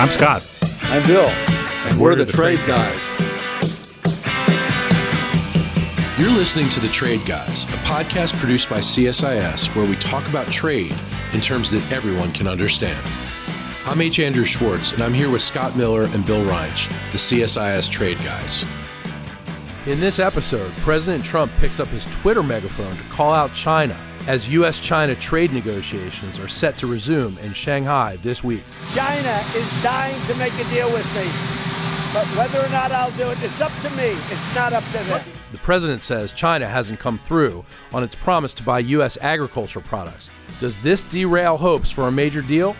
I'm Scott. I'm Bill. And, we're, we're, the, the Trade, Trade Guys. You're listening to The Trade Guys, a podcast produced by CSIS where we talk about trade in terms that everyone can understand. I'm H. Andrew Schwartz, and I'm here with Scott Miller and Bill Reinsch, the CSIS Trade Guys. In this episode, President Trump picks up his Twitter megaphone to call out China as U.S. China trade negotiations are set to resume in Shanghai this week. China is dying to make a deal with me, but whether or not I'll do it, it's up to me. It's not up to them. The president says China hasn't come through on its promise to buy U.S. agricultural products. Does this derail hopes for a major deal?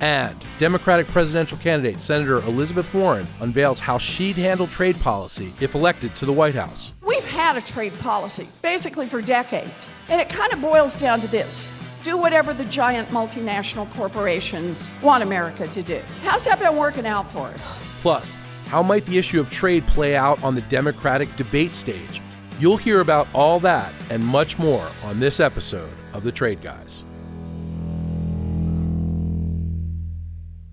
And Democratic presidential candidate Senator Elizabeth Warren unveils how she'd handle trade policy if elected to the White House. We've had a trade policy basically for decades, and it kind of boils down to this do whatever the giant multinational corporations want America to do. How's that been working out for us? Plus, how might the issue of trade play out on the Democratic debate stage? You'll hear about all that and much more on this episode of The Trade Guys.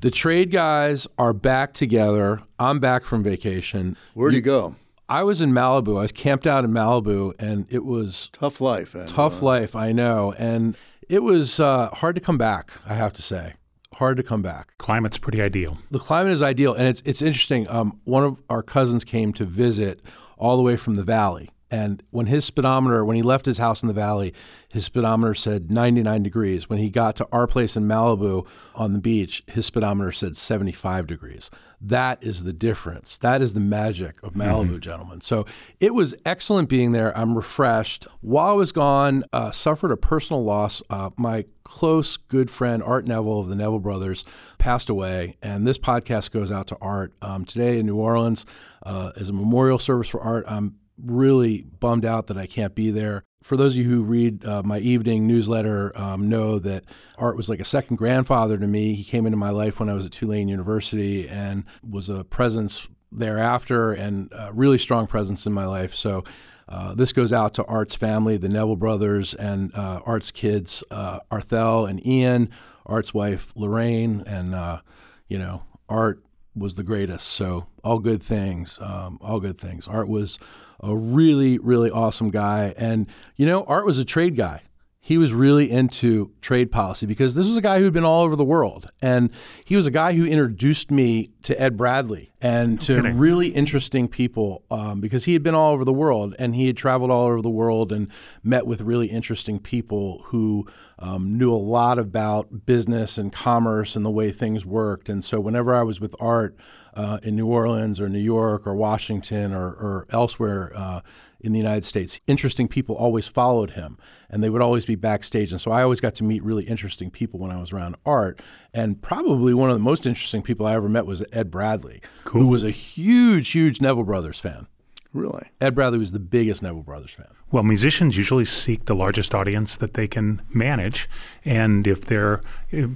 The trade guys are back together. I'm back from vacation. Where'd you, you go? I was in Malibu. I was camped out in Malibu, and it was tough life. And, tough uh, life, I know, and it was uh, hard to come back. I have to say, hard to come back. Climate's pretty ideal. The climate is ideal, and it's it's interesting. Um, one of our cousins came to visit all the way from the valley, and when his speedometer, when he left his house in the valley, his speedometer said 99 degrees. When he got to our place in Malibu on the beach, his speedometer said 75 degrees. That is the difference. That is the magic of Malibu, mm-hmm. gentlemen. So it was excellent being there. I'm refreshed. While I was gone, uh, suffered a personal loss. Uh, my close, good friend, Art Neville of the Neville Brothers, passed away. And this podcast goes out to Art. Um, today in New Orleans uh, is a memorial service for Art. I'm really bummed out that I can't be there. For those of you who read uh, my evening newsletter, um, know that Art was like a second grandfather to me. He came into my life when I was at Tulane University and was a presence thereafter and a really strong presence in my life. So uh, this goes out to Art's family, the Neville brothers, and uh, Art's kids, uh, Arthel and Ian, Art's wife, Lorraine, and, uh, you know, Art was the greatest. So all good things, um, all good things. Art was a really, really awesome guy. And, you know, Art was a trade guy he was really into trade policy because this was a guy who'd been all over the world. And he was a guy who introduced me to Ed Bradley and to really interesting people um, because he had been all over the world and he had traveled all over the world and met with really interesting people who um, knew a lot about business and commerce and the way things worked. And so whenever I was with Art uh, in New Orleans or New York or Washington or, or elsewhere, uh, in the United States. Interesting people always followed him, and they would always be backstage. And so I always got to meet really interesting people when I was around art. And probably one of the most interesting people I ever met was Ed Bradley, cool. who was a huge, huge Neville Brothers fan. Really? Ed Bradley was the biggest Neville Brothers fan. Well, musicians usually seek the largest audience that they can manage, and if they're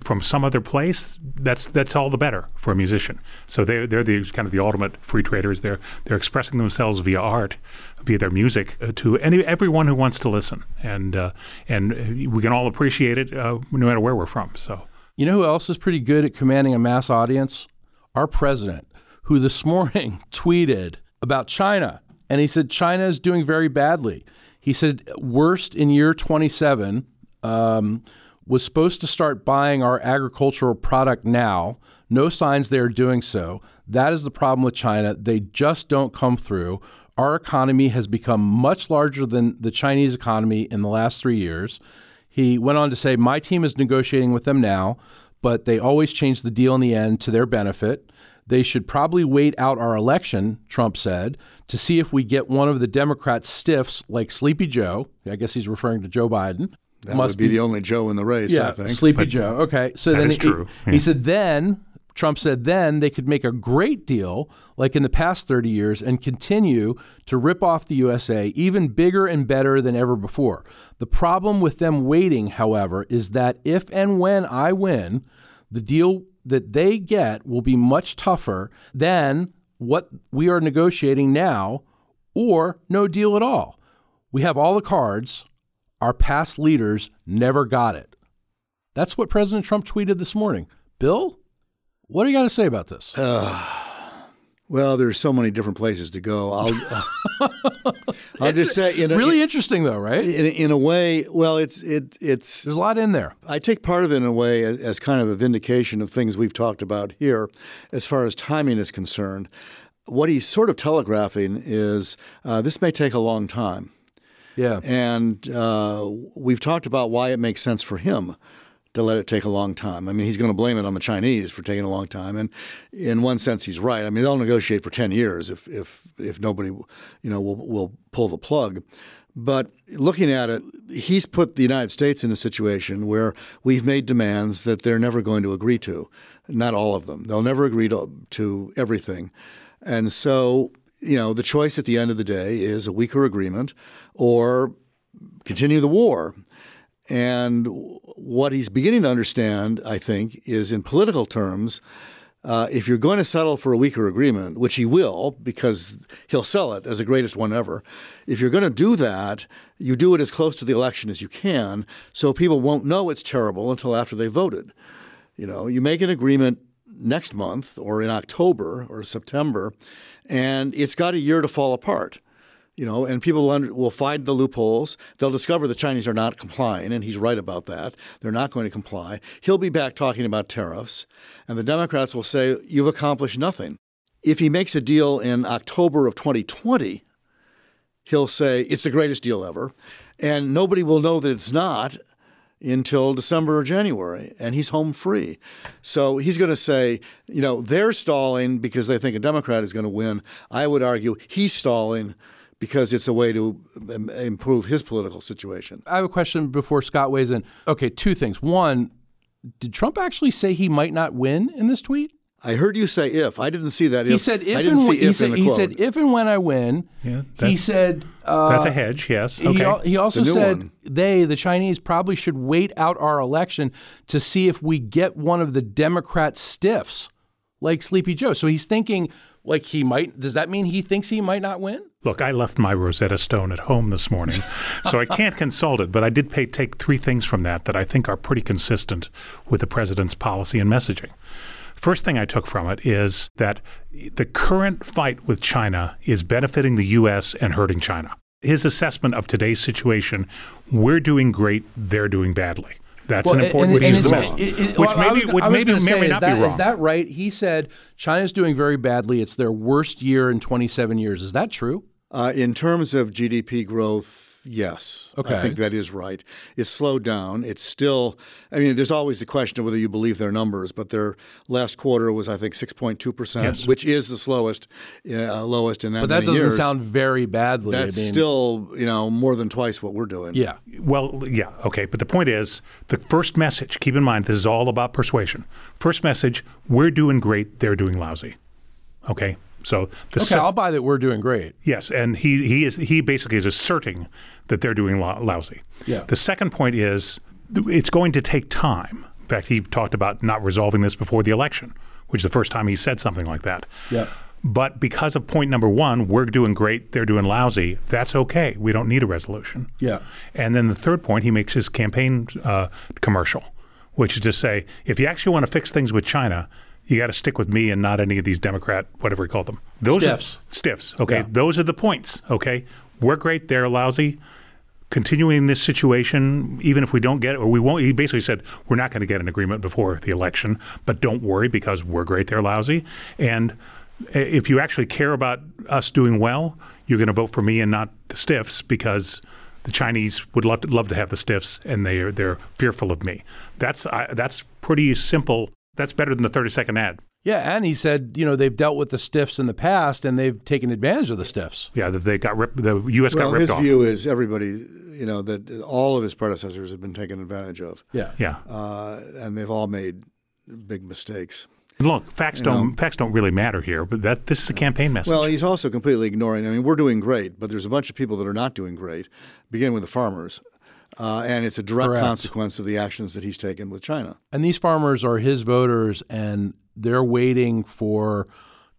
from some other place, that's that's all the better for a musician. So they they're the kind of the ultimate free traders. They're they're expressing themselves via art, via their music uh, to any everyone who wants to listen, and uh, and we can all appreciate it uh, no matter where we're from. So you know who else is pretty good at commanding a mass audience? Our president, who this morning tweeted about China and he said China is doing very badly. He said worst in year 27 um, was supposed to start buying our agricultural product now. No signs they are doing so. That is the problem with China. They just don't come through. Our economy has become much larger than the Chinese economy in the last three years. He went on to say, My team is negotiating with them now, but they always change the deal in the end to their benefit. They should probably wait out our election, Trump said, to see if we get one of the Democrat stiffs like Sleepy Joe. I guess he's referring to Joe Biden. That Must would be, be, the only Joe in the race, yeah, I think. Sleepy but Joe. Okay. So then he, true. Yeah. he said then Trump said then they could make a great deal, like in the past 30 years, and continue to rip off the USA even bigger and better than ever before. The problem with them waiting, however, is that if and when I win, the deal that they get will be much tougher than what we are negotiating now or no deal at all. We have all the cards. Our past leaders never got it. That's what President Trump tweeted this morning. Bill, What do you got to say about this? Well, there's so many different places to go. I'll, I'll just say, in a, really interesting, though, right? in, in a way, well, it's it it's. There's a lot in there. I take part of it in a way as, as kind of a vindication of things we've talked about here, as far as timing is concerned. What he's sort of telegraphing is uh, this may take a long time. Yeah. And uh, we've talked about why it makes sense for him to let it take a long time. I mean, he's going to blame it on the Chinese for taking a long time, and in one sense, he's right. I mean, they'll negotiate for ten years if if if nobody, you know, will will pull the plug. But looking at it, he's put the United States in a situation where we've made demands that they're never going to agree to. Not all of them. They'll never agree to, to everything. And so, you know, the choice at the end of the day is a weaker agreement or continue the war. And what he's beginning to understand, I think, is in political terms, uh, if you're going to settle for a weaker agreement, which he will because he'll sell it as the greatest one ever, if you're going to do that, you do it as close to the election as you can so people won't know it's terrible until after they voted. You know, you make an agreement next month or in October or September, and it's got a year to fall apart you know, and people will find the loopholes. They'll discover the Chinese are not complying, and he's right about that. They're not going to comply. He'll be back talking about tariffs, and the Democrats will say, You've accomplished nothing. If he makes a deal in October of 2020, he'll say, It's the greatest deal ever. And nobody will know that it's not until December or January, and he's home free. So he's going to say, you know, they're stalling because they think a Democrat is going to win. I would argue he's stalling because it's a way to improve his political situation. I have a question before Scott weighs in. Okay, two things. One, did Trump actually say he might not win in this tweet? I heard you say if. I didn't see that. He if. said if I didn't and see he if said, in the he said if and when I win. Yeah, he said uh, That's a hedge, yes. He, Okay. al- he also said one. they, the Chinese, probably should wait out our election to see if we get one of the Democrat stiffs like Sleepy Joe. So he's thinking like he might. Does that mean he thinks he might not win? Look, I left my Rosetta Stone at home this morning, so I can't consult it, but I did pay, take three things from that that I think are pretty consistent with the president's policy and messaging. First thing I took from it is that the current fight with China is benefiting the U.S. and hurting China. His assessment of today's situation, we're doing great, they're doing badly. That's an important and- piece and of the it's- message, it- it- which well, maybe, was- which I was maybe may or say, may is not that, be wrong. Is that right? He said China's doing very badly. It's their worst year in 27 years. Is that true? Uh, in terms of GDP growth, yes. Okay. I think that is right. It's slowed down. It's still, I mean, there's always the question of whether you believe their numbers, but their last quarter was, I think, 6.2%, Yes. which is the slowest, uh, lowest in that But that many doesn't years. sound very badly. That's I mean, still, you know, more than twice what we're doing. yeah. Well, yeah, okay. But the point is the first message, keep in mind, this is all about persuasion. First message, we're doing great, they're doing lousy. Okay? So the Okay, se- I'll buy that. We're doing great. Yes, and he he is he basically is asserting that they're doing lou- lousy. Yeah. The second point is it's going to take time. In fact, he talked about not resolving this before the election, which is the first time he said something like that. Yeah. But because of point number one, we're doing great, they're doing lousy. That's okay. We don't need a resolution. Yeah. And then the third point, he makes his campaign uh, commercial, which is to say, if you actually want to fix things with China, you got to stick with me and not any of these Democrat, whatever he call them. Those Stiffs. Are, stiffs. Okay. Yeah. Those are the points. Okay. We're great. They're lousy. Continuing this situation, even if we don't get, it, or we won't. He basically said we're not going to get an agreement before the election, but don't worry because we're great. They're lousy, and eh, if you actually care about us doing well, you're going to vote for me and not the stiffs because the Chinese would love to, love to have the stiffs, and they are they're fearful of me. That's I, that's pretty simple. That's better than the 30 second ad. Yeah, and he said, you know, they've dealt with the stiffs in the past and they've taken advantage of the stiffs. Yeah, that they got ripped. The U.S. Well, got ripped his off. view is everybody, you know, that all of his predecessors have been taken advantage of, Yeah. yeah. uh, and they've all made big mistakes. Look, facts don't facts don't really matter here, but that this is a campaign message. Well, he's also completely ignoring. I mean, we're doing great, but there's a bunch of people that are not doing great. Begin with the farmers, uh, and it's a direct Correct. consequence of the actions that he's taken with China. And these farmers are his voters and they're waiting for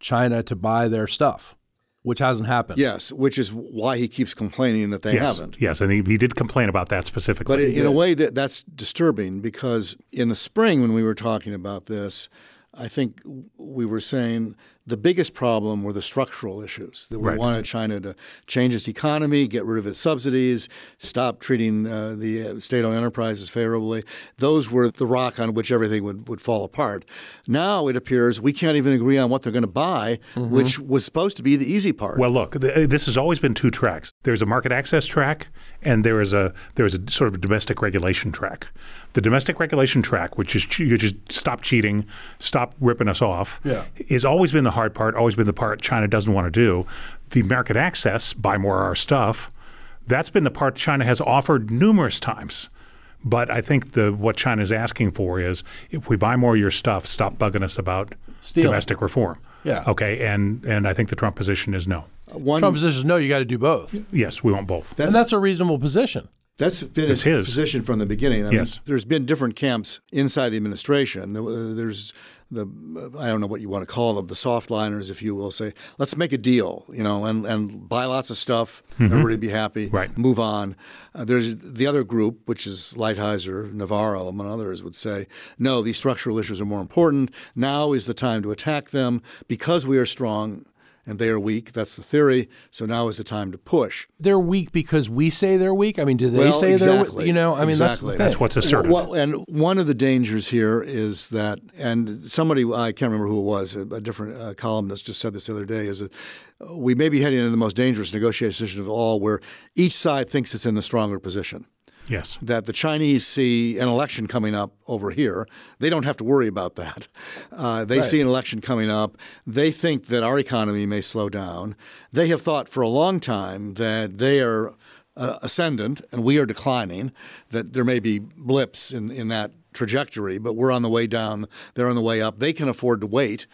China to buy their stuff, which hasn't happened. Yes, which is why he keeps complaining that they yes, haven't. yes, and he, he did complain about that specifically. But in a way, that that's disturbing because in the spring when we were talking about this, I think we were saying the biggest problem were the structural issues that we Right. wanted China to change its economy, get rid of its subsidies, stop treating uh, the uh, state-owned enterprises favorably. Those were the rock on which everything would, would fall apart. Now it appears we can't even agree on what they're going to buy, which was supposed to be the easy part. Well, look, th- this has always been two tracks. There's a market access track, and there is a there is a sort of a domestic regulation track. The domestic regulation track, which is you just stop cheating, stop ripping us off, Yeah. has always been the hard part. Always been the part China doesn't want to do. The market access, buy more of our stuff. That's been the part China has offered numerous times. But I think the what China is asking for is if we buy more of your stuff, stop bugging us about Stealing. domestic reform. Yeah. Okay. And and I think the Trump position is no. One, Trump position is no, you got to do both. Yes, we want both. That's- and that's a reasonable position. That's been his, his. position from the beginning. I Yes. mean, there's been different camps inside the administration. There's the I don't know what you want to call them, the softliners, if you will, say let's make a deal, you know, and, and buy lots of stuff, everybody be happy, Mm-hmm. Right. move on. Uh, there's the other group, which is Lighthizer, Navarro, among others, would say no, these structural issues are more important. Now is the time to attack them because we are strong and they are weak. That's the theory. So now is the time to push. They're weak because we say they're weak. I mean, do they Well, say they're exactly. weak? You know, I mean, Exactly. that's the That's what's asserted. Well, and one of the dangers here is that, and somebody I can't remember who it was, a, a different uh, columnist just said this the other day, is that we may be heading into the most dangerous negotiation of all, where each side thinks it's in the stronger position. Yes. That the Chinese see an election coming up over here, they don't have to worry about that. Uh, they see an election coming up. They think that our economy may slow down. They have thought for a long time that they are uh, ascendant and we are declining, that there may be blips in, in that trajectory, but we're on the way down, they're on the way up. They can afford to wait.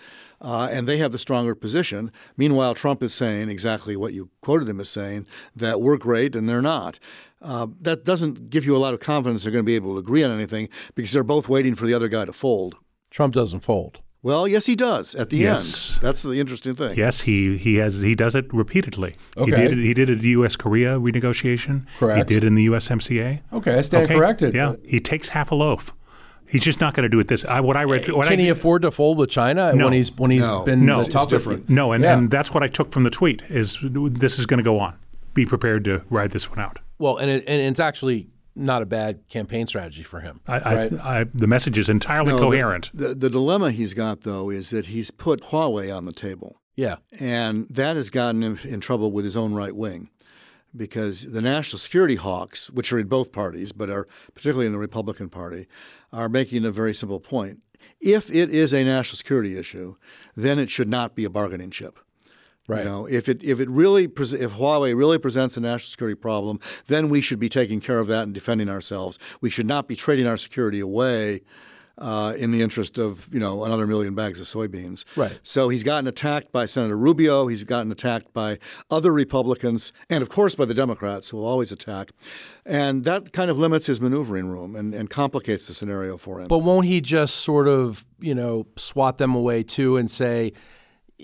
Uh, and they have the stronger position. Meanwhile, Trump is saying exactly what you quoted him as saying that we're great and they're not. Uh, that doesn't give you a lot of confidence they're going to be able to agree on anything because they're both waiting for the other guy to fold. Trump doesn't fold. Well, yes, he does at the Yes. end. That's the interesting thing. Yes, he he has he does it repeatedly. Okay. He did it, he did it at U.S. Korea renegotiation. Correct. He did in the USMCA. Okay, I stand Okay. corrected. Yeah, but he takes half a loaf. He's just not going to do it this. I, what I read. What Can I, he afford to fold with China No. when he's when he's No. been No. the It's toughest? different. No, and, Yeah. and that's what I took from the tweet. Is this is going to go on? Be prepared to ride this one out. Well, and, it, and it's actually not a bad campaign strategy for him. I, right? I, I, the message is entirely No, the- coherent. The, the dilemma he's got, though, is that he's put Huawei on the table. yeah. And that has gotten him in trouble with his own right wing because the national security hawks, which are in both parties, but are particularly in the Republican Party, are making a very simple point. If it is a national security issue, then it should not be a bargaining chip. Right. You know, if it if it really pres- if Huawei really presents a national security problem, then we should be taking care of that and defending ourselves. We should not be trading our security away uh, in the interest of you know another million bags of soybeans. Right. So he's gotten attacked by Senator Rubio. He's gotten attacked by other Republicans, and of course by the Democrats, who will always attack. And that kind of limits his maneuvering room and, and complicates the scenario for him. But won't he just sort of, you know, swat them away too and say,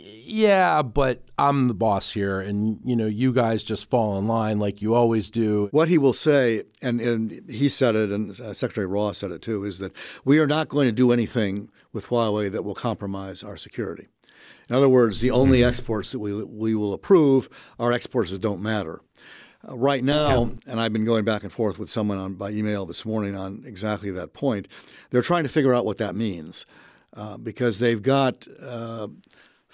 yeah, but I'm the boss here, and you know, you guys just fall in line like you always do. What he will say, and, and he said it, and uh, Secretary Ross said it too, is that we are not going to do anything with Huawei that will compromise our security. In other words, the only exports that we, we will approve are exports that don't matter. Uh, right now, and I've been going back and forth with someone on, by email this morning on exactly that point, they're trying to figure out what that means uh, because they've got uh,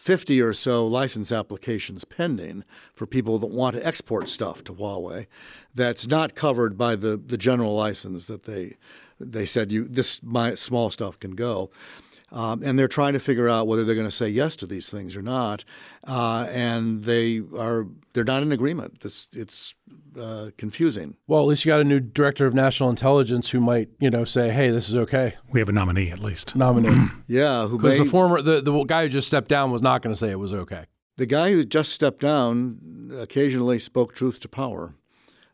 50 or so license applications pending for people that want to export stuff to Huawei that's not covered by the, the general license that they they said you this my small stuff can go. Um, and they're trying to figure out whether they're going to say yes to these things or not, uh, and they are they're not in agreement. This it's uh, confusing. Well, at least you got a new director of national intelligence who might, you know, say, "Hey, this is okay." We have a nominee at least. Nominee. Yeah, who because the former the, the guy who just stepped down was not going to say it was okay. the guy who just stepped down occasionally spoke truth to power.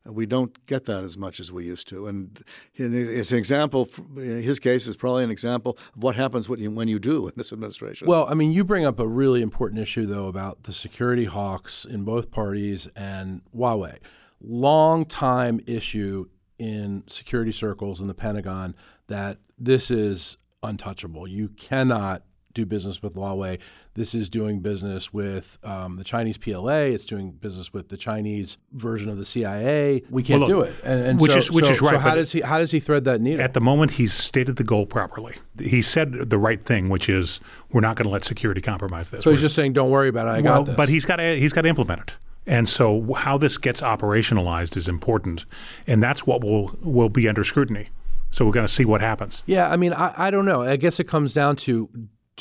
We don't get that as much as we used to, and it's an example. His case is probably an example of what happens when you when you do in this administration. Well, I mean, you bring up a really important issue, though, about the security hawks in both parties and Huawei. Long time issue in security circles in the Pentagon that this is untouchable. You cannot do business with Huawei. This is doing business with um, the Chinese PLA. It's doing business with the Chinese version of the CIA. We can't Well, do it. And, and which so- is- which so- is right, So how does he how does he thread that needle? At the moment, he's stated the goal properly. He said the right thing, which is we're not going to let security compromise this. so he's We're- just saying, "Don't worry about it. I well, got this." but he's got to he's got to implement it. And so how this gets operationalized is important, and that's what will will be under scrutiny. So we're going to see what happens. Yeah, I mean, I, I don't know. I guess it comes down to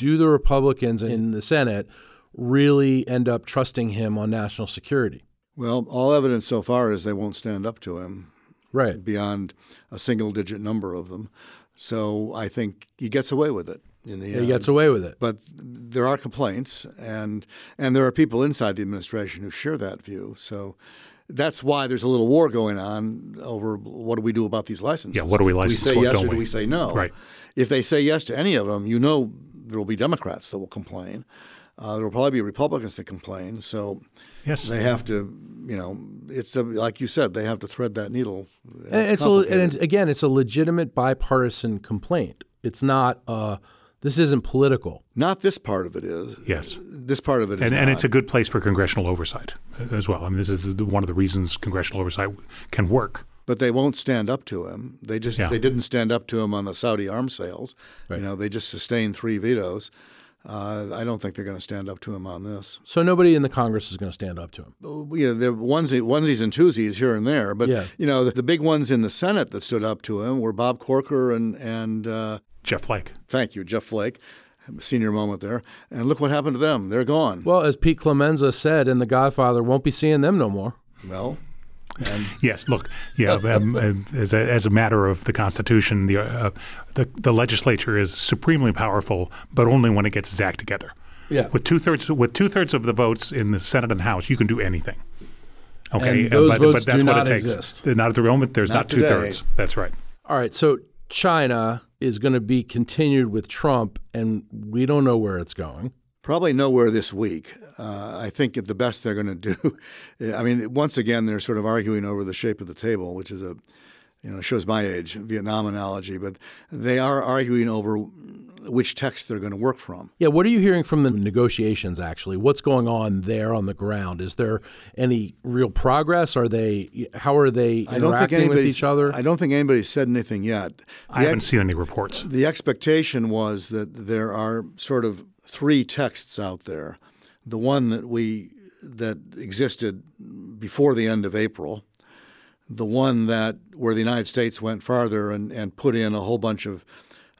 do the Republicans in the Senate really end up trusting him on national security? Well, all evidence so far is they won't stand up to him Right. beyond a single digit number of them. So I think he gets away with it in the He end. gets away with it. But there are complaints, and and there are people inside the administration who share that view. So that's why there's a little war going on over what do we do about these licenses. Yeah, what do we license, Do we say what yes or do we? we say no? Right. If they say yes to any of them, you know there will be Democrats that will complain. Uh, there will probably be Republicans that complain. So Yes. they have to, you know, it's a, like you said, they have to thread that needle. And It's it's a, and again, it's a legitimate bipartisan complaint. It's not. Uh, this isn't political. Not this part of it is. Yes. This part of it is And, and it's a good place for congressional oversight as well. I mean, this is one of the reasons congressional oversight can work. But they won't stand up to him. They just Yeah. they didn't stand up to him on the Saudi arms sales. You know, they just sustained three vetoes. Uh, I don't think they're going to stand up to him on this. So nobody in the Congress is going to stand up to him. You know, there are onesie, onesies and twosies here and there, but Yeah. you know, the, the big ones in the Senate that stood up to him were Bob Corker and and uh, Jeff Flake. thank you, Jeff Flake, senior moment there. And look what happened to them; they're gone. Well, as Pete Clemenza said in The Godfather, won't be seeing them no more. Well, and Yes, look, yeah, um, um, as, a, as a matter of the Constitution, the, uh, the the legislature is supremely powerful, but only when it gets its act together. Yeah. With two thirds with two thirds of the votes in the Senate and House, you can do anything. Okay, And those but, votes but that's do what not it takes. exist. Not at the moment. There's Not not, two thirds. That's right. All right. So China is going to be continued with Trump, and we don't know where it's going. Probably nowhere this week. Uh, I think at the best they're going to do. I mean, once again, they're sort of arguing over the shape of the table, which is a, you know, shows my age, Vietnam analogy. But they are arguing over which text they're going to work from. Yeah, what are you hearing from the negotiations actually? What's going on there on the ground? Is there any real progress? Are they how are they I don't think interacting with anybody's. each other? I don't think anybody's said anything yet. The I haven't ex- seen any reports. The expectation was that there are sort of three texts out there. The one that we that existed before the end of April, the one that where the United States went farther and, and put in a whole bunch of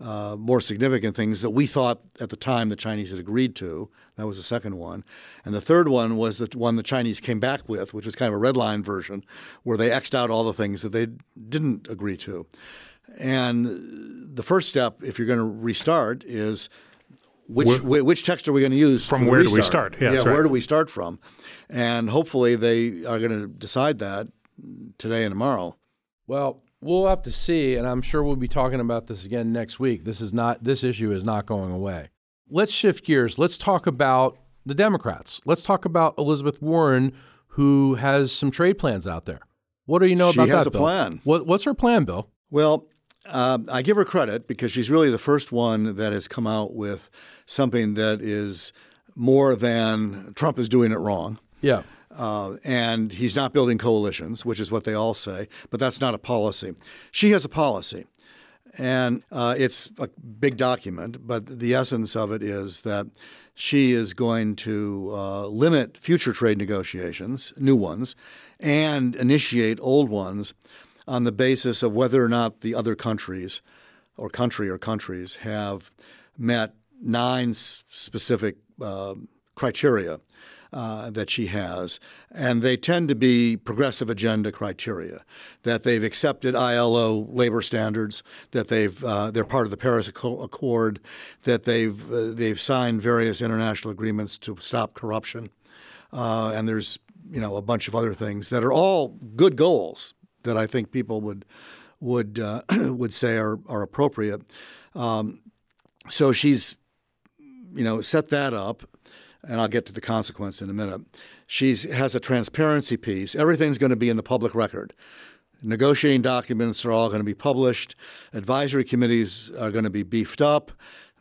uh, more significant things that we thought at the time the Chinese had agreed to. That was the second one. And the third one was the one the Chinese came back with, which was kind of a red line version, where they X'd out all the things that they didn't agree to. And the first step, if you're going to restart, is which whi- which text are we going to use From for the where do we start? Yes, yeah, where right. do we start from? And hopefully they are going to decide that today and tomorrow. well, we'll have to see, and I'm sure we'll be talking about this again next week. This is not this issue is not going away. Let's shift gears. Let's talk about the Democrats. Let's talk about Elizabeth Warren, who has some trade plans out there. What do you know She about has that? a Bill? plan. What, what's her plan, Bill? Well, uh, I give her credit because she's really the first one that has come out with something that is more than Trump is doing it wrong. Yeah. Uh, and he's not building coalitions, which is what they all say, but that's not a policy. She has a policy. And uh, it's a big document, but the essence of it is that she is going to uh, limit future trade negotiations, new ones, and initiate old ones on the basis of whether or not the other countries or country or countries have met nine specific uh, criteria uh, that she has, and they tend to be progressive agenda criteria. That they've accepted ILO labor standards, that they've uh, they're part of the Paris Accord, that they've uh, they've signed various international agreements to stop corruption, uh, and there's you know a bunch of other things that are all good goals that I think people would would uh, would say are are appropriate. Um, so she's you know set that up and I'll get to the consequence in a minute. She has a transparency piece. Everything's going to be in the public record. Negotiating documents are all going to be published. Advisory committees are going to be beefed up.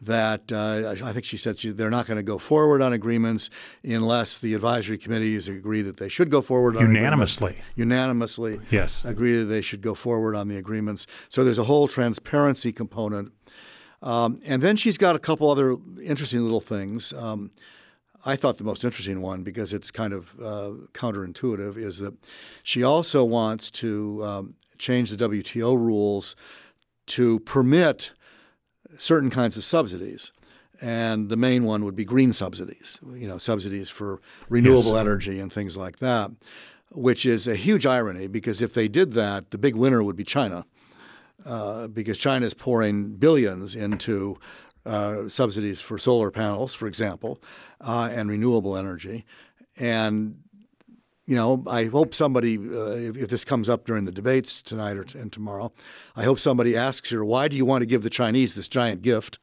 That uh, I think she said she, they're not going to go forward on agreements unless the advisory committees agree that they should go forward Unanimously. unanimously Yes. agree that they should go forward on the agreements. So there's a whole transparency component. Um, and then she's got a couple other interesting little things. Um, I thought the most interesting one, because it's kind of uh, counterintuitive, is that she also wants to um, change the WTO rules to permit certain kinds of subsidies. And the main one would be green subsidies, you know, subsidies for renewable energy and things like that, which is a huge irony because if they did that, the big winner would be China, uh, because China is pouring billions into uh, subsidies for solar panels, for example, uh, and renewable energy. And you know, I hope somebody, uh, if, if this comes up during the debates tonight or t- and tomorrow, I hope somebody asks her, why do you want to give the Chinese this giant gift?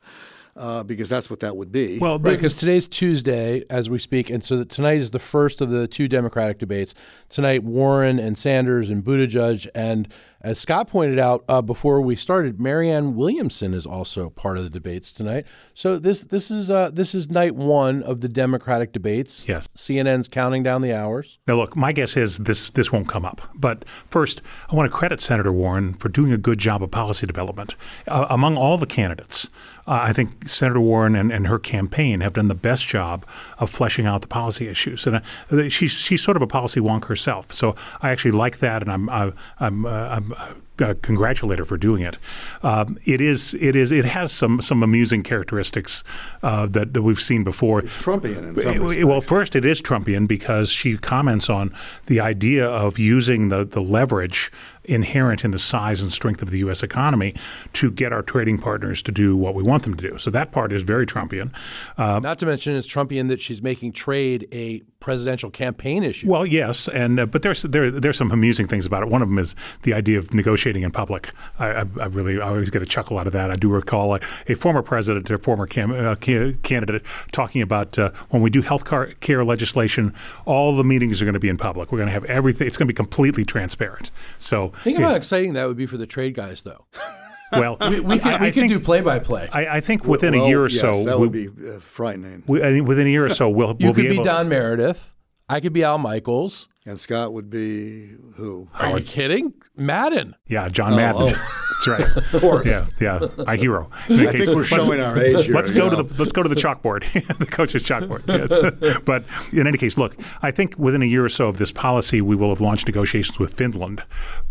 Uh, because that's what that would be. Well, Right, because today's Tuesday as we speak, and so that tonight is the first of the two Democratic debates. Tonight, Warren and Sanders and Buttigieg, and as Scott pointed out uh, before we started, Marianne Williamson is also part of the debates tonight. So this this is uh, this is night one of the Democratic debates. Yes. CNN's counting down the hours. Now, look, my guess is this this won't come up. But first, I want to credit Senator Warren for doing a good job of policy development. Uh, among all the candidates, uh, I think Senator Warren and, and her campaign have done the best job of fleshing out the policy issues. And uh, she's she's sort of a policy wonk herself. So I actually like that, and I'm I, I'm uh, I'm about uh, congratulate her for doing it. Um, it is it is it has some some amusing characteristics uh, that, that we've seen before. Trumpian in some Well, first, it is Trumpian because she comments on the idea of using the, the leverage inherent in the size and strength of the U.S. economy to get our trading partners to do what we want them to do. So that part is very Trumpian. Uh, Not to mention, it's Trumpian that she's making trade a presidential campaign issue. well, yes, and uh, but there's there there's some amusing things about it. One of them is the idea of negotiating in public. I, I, I really I always get a chuckle out of that. I do recall a, a former president, a former cam, uh, ca- candidate, talking about uh, when we do health car- care legislation, all the meetings are going to be in public. We're going to have everything. It's going to be completely transparent. So Think of yeah, how exciting that would be for the trade guys, though. well, We can I, we I could think, do play by play. I, I think within Well, a year or yes, so, that we, would be uh, frightening. we- I think within a year or so, we'll You we'll could be be able. Don Meredith. I could be Al Michaels. And Scott would be who? Are you kidding? Madden. Yeah, John oh, Madden. Oh. That's right. Of course. Yeah, yeah, my hero. In any I think we're showing our age here. Let's you go to the let's go to the chalkboard, the coach's chalkboard. Yes. but in any case, look, I think within a year or so of this policy, we will have launched negotiations with Finland.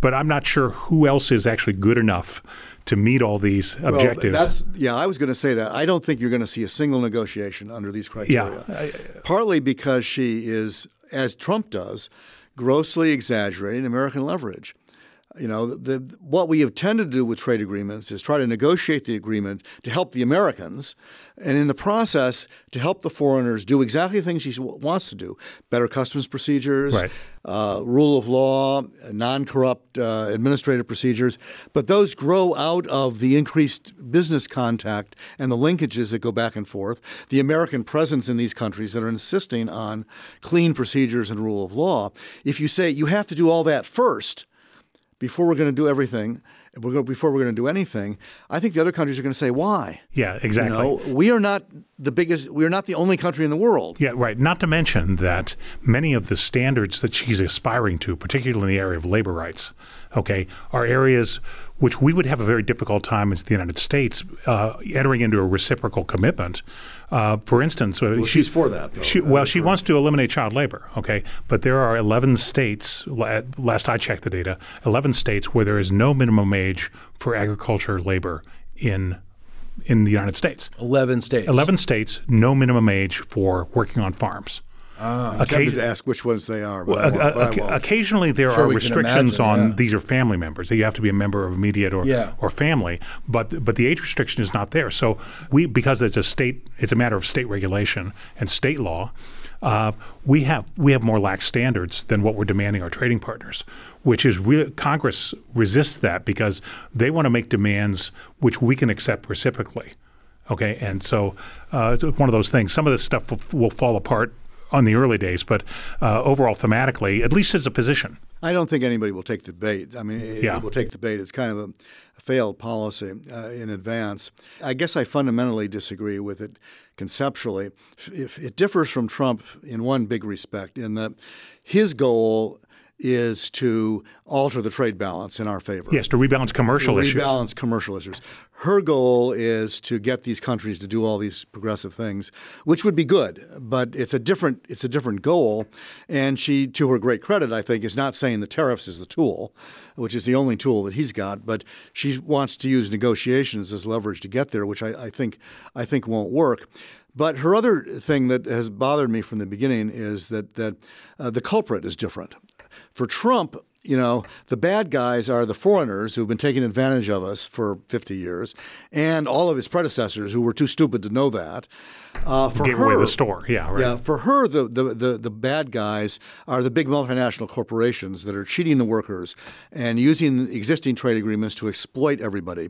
But I'm not sure who else is actually good enough to meet all these Well, objectives. that's yeah. I was going to say that. I don't think you're going to see a single negotiation under these criteria. Yeah. Partly because she is, as Trump does, grossly exaggerating American leverage. You know, the, what we have tended to do with trade agreements is try to negotiate the agreement to help the Americans, and in the process, to help the foreigners do exactly the things she wants to do: better customs procedures, Right. uh, rule of law, non-corrupt uh, administrative procedures. But those grow out of the increased business contact and the linkages that go back and forth. The American presence in these countries that are insisting on clean procedures and rule of law. If you say you have to do all that first before we're going to do everything, before we're going to do anything, I think the other countries are going to say why. yeah, exactly. You know, we are not the biggest. We are not the only country in the world. Yeah, right. Not to mention that many of the standards that she's aspiring to, particularly in the area of labor rights, okay, are areas which we would have a very difficult time as the United States uh, entering into a reciprocal commitment. Uh, for instance, well, she's for that, though. She, Uh, well, she wants to eliminate child labor, okay, but there are 11 states. la- Last I checked the data, 11 states where there is no minimum age for agriculture labor in in the United States. 11 states. 11 states, no minimum age for working on farms. I'm tempted to ask which ones they are, but I Uh, won't. but I uh, won't. occasionally, there Sure, are restrictions imagine, on yeah. these are family members. You have to be a member of immediate or Yeah. or family, but but the age restriction is not there. So we because it's a state, it's a matter of state regulation and state law. Uh, we have we have more lax standards than what we're demanding our trading partners, which is re- Congress resists that because they want to make demands which we can accept reciprocally. Okay, and so uh, it's one of those things. Some of this stuff will, will fall apart on the early days, but uh, overall, thematically, at least as a position, I don't think anybody will take the bait. I mean, it, Yeah. it will take the bait. It's kind of a, a failed policy uh, in advance. I guess I fundamentally disagree with it conceptually. If it differs from Trump in one big respect, in that his goal is to alter the trade balance in our favor. Yes, to rebalance commercial issues. rebalance commercial issues. Her goal is to get these countries to do all these progressive things, which would be good, but it's a different it's a different goal. And she, to her great credit, I think, is not saying the tariffs is the tool, which is the only tool that he's got, but she wants to use negotiations as leverage to get there, which I, I think I think won't work. But her other thing that has bothered me from the beginning is that that uh, the culprit is different. For Trump, you know, the bad guys are the foreigners who've been taking advantage of us for 50 years, and all of his predecessors who were too stupid to know that. Uh, for Gave her, away the store. Yeah, right. yeah, for her, the, the, the, the bad guys are the big multinational corporations that are cheating the workers and using existing trade agreements to exploit everybody.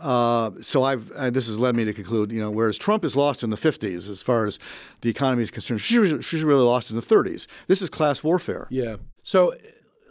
Uh, so I've uh, this has led me to conclude, you know, whereas Trump is lost in the 50s as far as the economy is concerned, she's, she's really lost in the 30s. This is class warfare. Yeah. So uh,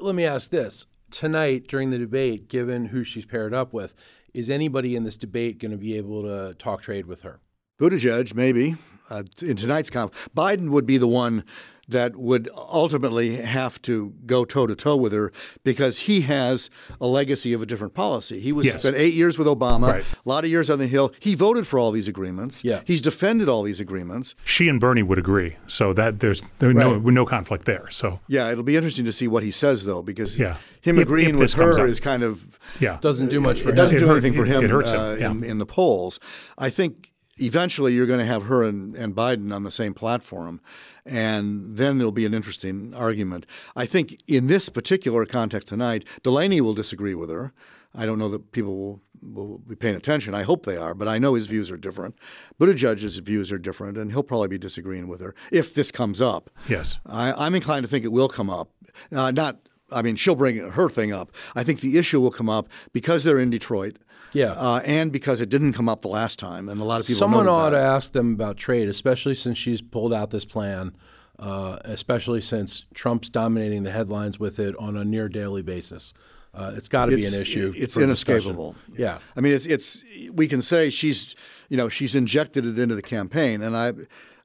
let me ask this. Tonight, during the debate, given who she's paired up with, is anybody in this debate going to be able to talk trade with her? Buttigieg, maybe, uh, in tonight's conf. Biden would be the one that would ultimately have to go toe to toe with her because he has a legacy of a different policy. He was Yes. spent eight years with Obama, Right. a lot of years on the Hill. He voted for all these agreements. Yeah. He's defended all these agreements. She and Bernie would agree. So that there's there no Right. no conflict there. So Yeah, it'll be interesting to see what he says though, because Yeah. him If- agreeing if with her is kind of yeah. Doesn't do much for it him. doesn't It do hurt- anything for him it hurts him, uh, yeah. in, in the polls. I think eventually you're going to have her and, and Biden on the same platform, and then there'll be an interesting argument. I think in this particular context tonight, Delaney will disagree with her. I don't know that people will, will be paying attention. I hope they are, but I know his views are different. Buttigieg's views are different, and he'll probably be disagreeing with her if this comes up. Yes. I, I'm inclined to think it will come up. Uh, not, I mean, she'll bring her thing up. I think the issue will come up because they're in Detroit. Yeah. Uh, and because it didn't come up the last time, and a lot of people Someone ought to ask them about trade, especially since she's pulled out this plan, uh, especially since Trump's dominating the headlines with it on a near daily basis. Uh, it's got to be an issue. It's for discussion. inescapable. Yeah. I mean, it's it's we can say she's you know she's injected it into the campaign, and I,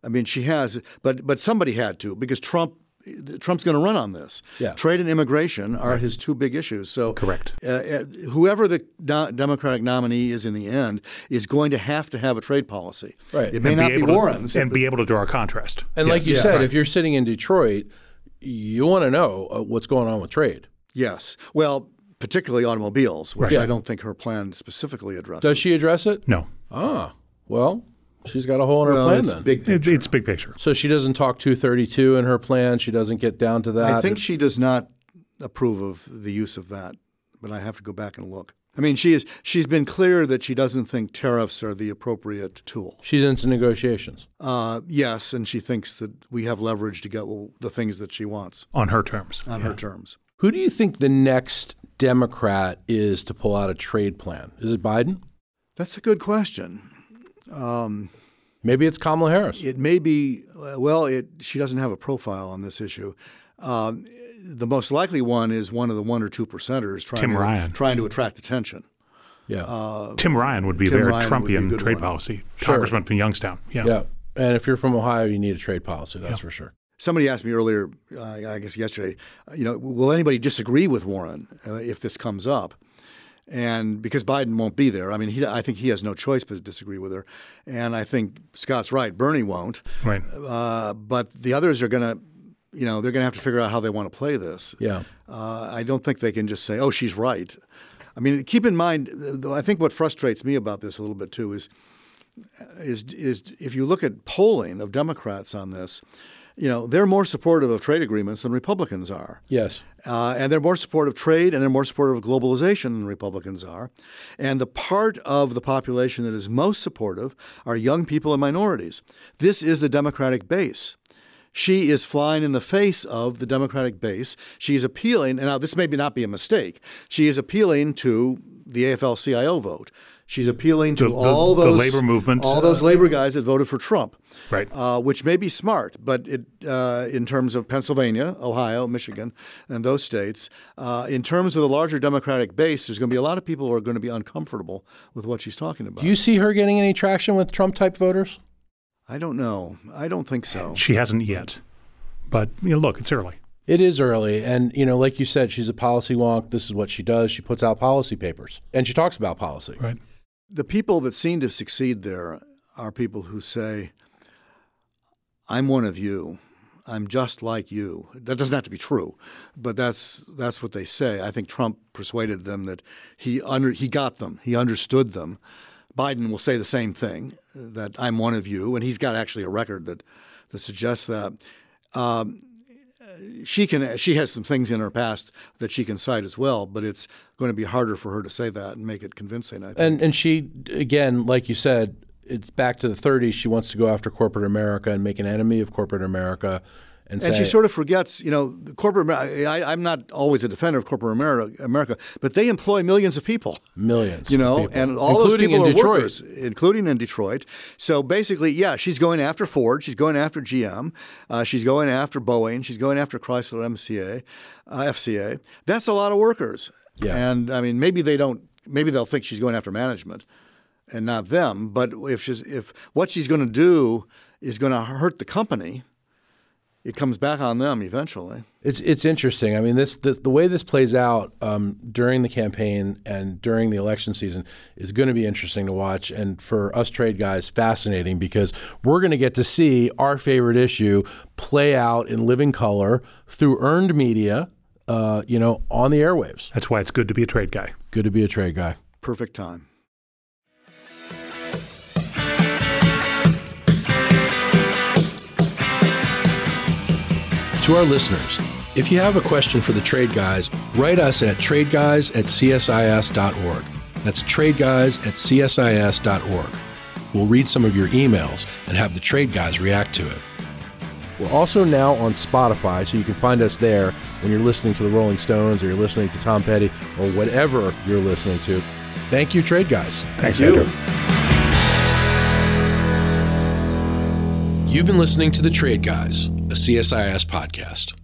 I mean she has, but but somebody had to because Trump. Trump's going to run on this. Yeah. Trade and immigration are his two big issues. So Correct. Uh, uh, whoever the do- Democratic nominee is in the end is going to have to have a trade policy. Right. It may And not be able to- Warren's. and be able to draw a contrast. And like you Yes. said, Yes. if you're sitting in Detroit, you want to know uh, what's going on with trade. yes. Well, particularly automobiles, which Right. I don't think her plan specifically addresses. Does she address it? No, Ah, well, she's got a hole in her Well, plan it's then. big it, picture. it's big picture. So she doesn't talk 232 in her plan. She doesn't get down to that. I think she does not approve of the use of that, but I have to go back and look. I mean, she is she's been clear that she doesn't think tariffs are the appropriate tool. she's into negotiations. Uh, yes, and she thinks that we have leverage to get the things that she wants On her terms. on her terms. Who do you think the next Democrat is to pull out a trade plan? Is it Biden? That's a good question. Maybe it's Kamala Harris. It may be well. It she doesn't have a profile on this issue. Um, the most likely one is one of the one or two percenters trying Tim to Ryan. trying to attract attention. yeah. Tim Ryan would be Tim their Ryan would be Trumpian trade one. policy. Congressman from Youngstown. Yeah. yeah. And if you're from Ohio, you need a trade policy. That's for sure. Somebody asked me earlier, uh, I guess yesterday, uh, you know, will anybody disagree with Warren uh, if this comes up? And because Biden won't be there, I mean, he, I think he has no choice but to disagree with her. And I think Scott's right, Bernie won't. Right. Uh, but the others are going to, you know, they're going to have to figure out how they want to play this. Yeah. Uh, I don't think they can just say, "Oh, she's right." I mean, keep in mind. though I think what frustrates me about this a little bit too is, is, is if you look at polling of Democrats on this, you know, they're more supportive of trade agreements than Republicans are. Yes. Uh, and they're more supportive of trade and they're more supportive of globalization than Republicans are. And the part of the population that is most supportive are young people and minorities. This is the Democratic base. She is flying in the face of the Democratic base. She is appealing, and now this may be not be a mistake, she is appealing to the AFL CIO vote. She's appealing to The- the- all the those labor movement, all those labor guys that voted for Trump, Right. Uh, which may be smart, but it uh, in terms of Pennsylvania, Ohio, Michigan, and those states, uh, in terms of the larger Democratic base, there's going to be a lot of people who are going to be uncomfortable with what she's talking about. Do you see her getting any traction with Trump type voters? I don't know. I don't think so. She hasn't yet. But you know, look, it's early. It is early, and you know, like you said, she's a policy wonk. This is what she does. She puts out policy papers, and she talks about policy. Right. The people that seem to succeed there are people who say, "I'm one of you. I'm just like you." That doesn't have to be true, but that's that's what they say. I think Trump persuaded them that he under he got them. He understood them. Biden will say the same thing that I'm one of you, and he's got actually a record that that suggests that. Um, she can she has some things in her past that she can cite as well, but it's going to be harder for her to say that and make it convincing. I think. And and she again, like you said, it's back to the 30s. She wants to go after corporate America and make an enemy of corporate America, and, And say, she sort of forgets, you know, corporate. I, I'm not always a defender of corporate America, America, but they employ millions of people. millions, You know, and all those people are Detroit. workers, including in Detroit. So basically, yeah, she's going after Ford, she's going after GM, uh, she's going after Boeing, she's going after Chrysler MCA, uh, FCA. That's a lot of workers. Yeah. And I mean, maybe they don't. Maybe they'll think she's going after management, and not them. But if she's if what she's going to do is going to hurt the company, it comes back on them eventually. It's it's interesting. I mean, this, this the way this plays out um, during the campaign and during the election season is going to be interesting to watch, and for us trade guys, fascinating because we're going to get to see our favorite issue play out in living color through earned media. Uh, you know, on the airwaves. That's why it's good to be a trade guy. Good to be a trade guy. Perfect time. To our listeners, if you have a question for the Trade Guys, write us at tradeguys at csis.org. That's tradeguys at csis.org. We'll read some of your emails and have the Trade Guys react to it. We're also now on Spotify, so you can find us there when you're listening to the Rolling Stones or you're listening to Tom Petty or whatever you're listening to. Thank you, trade guys. Thanks, you. Andrew. You've been listening to The Trade Guys, a CSIS podcast.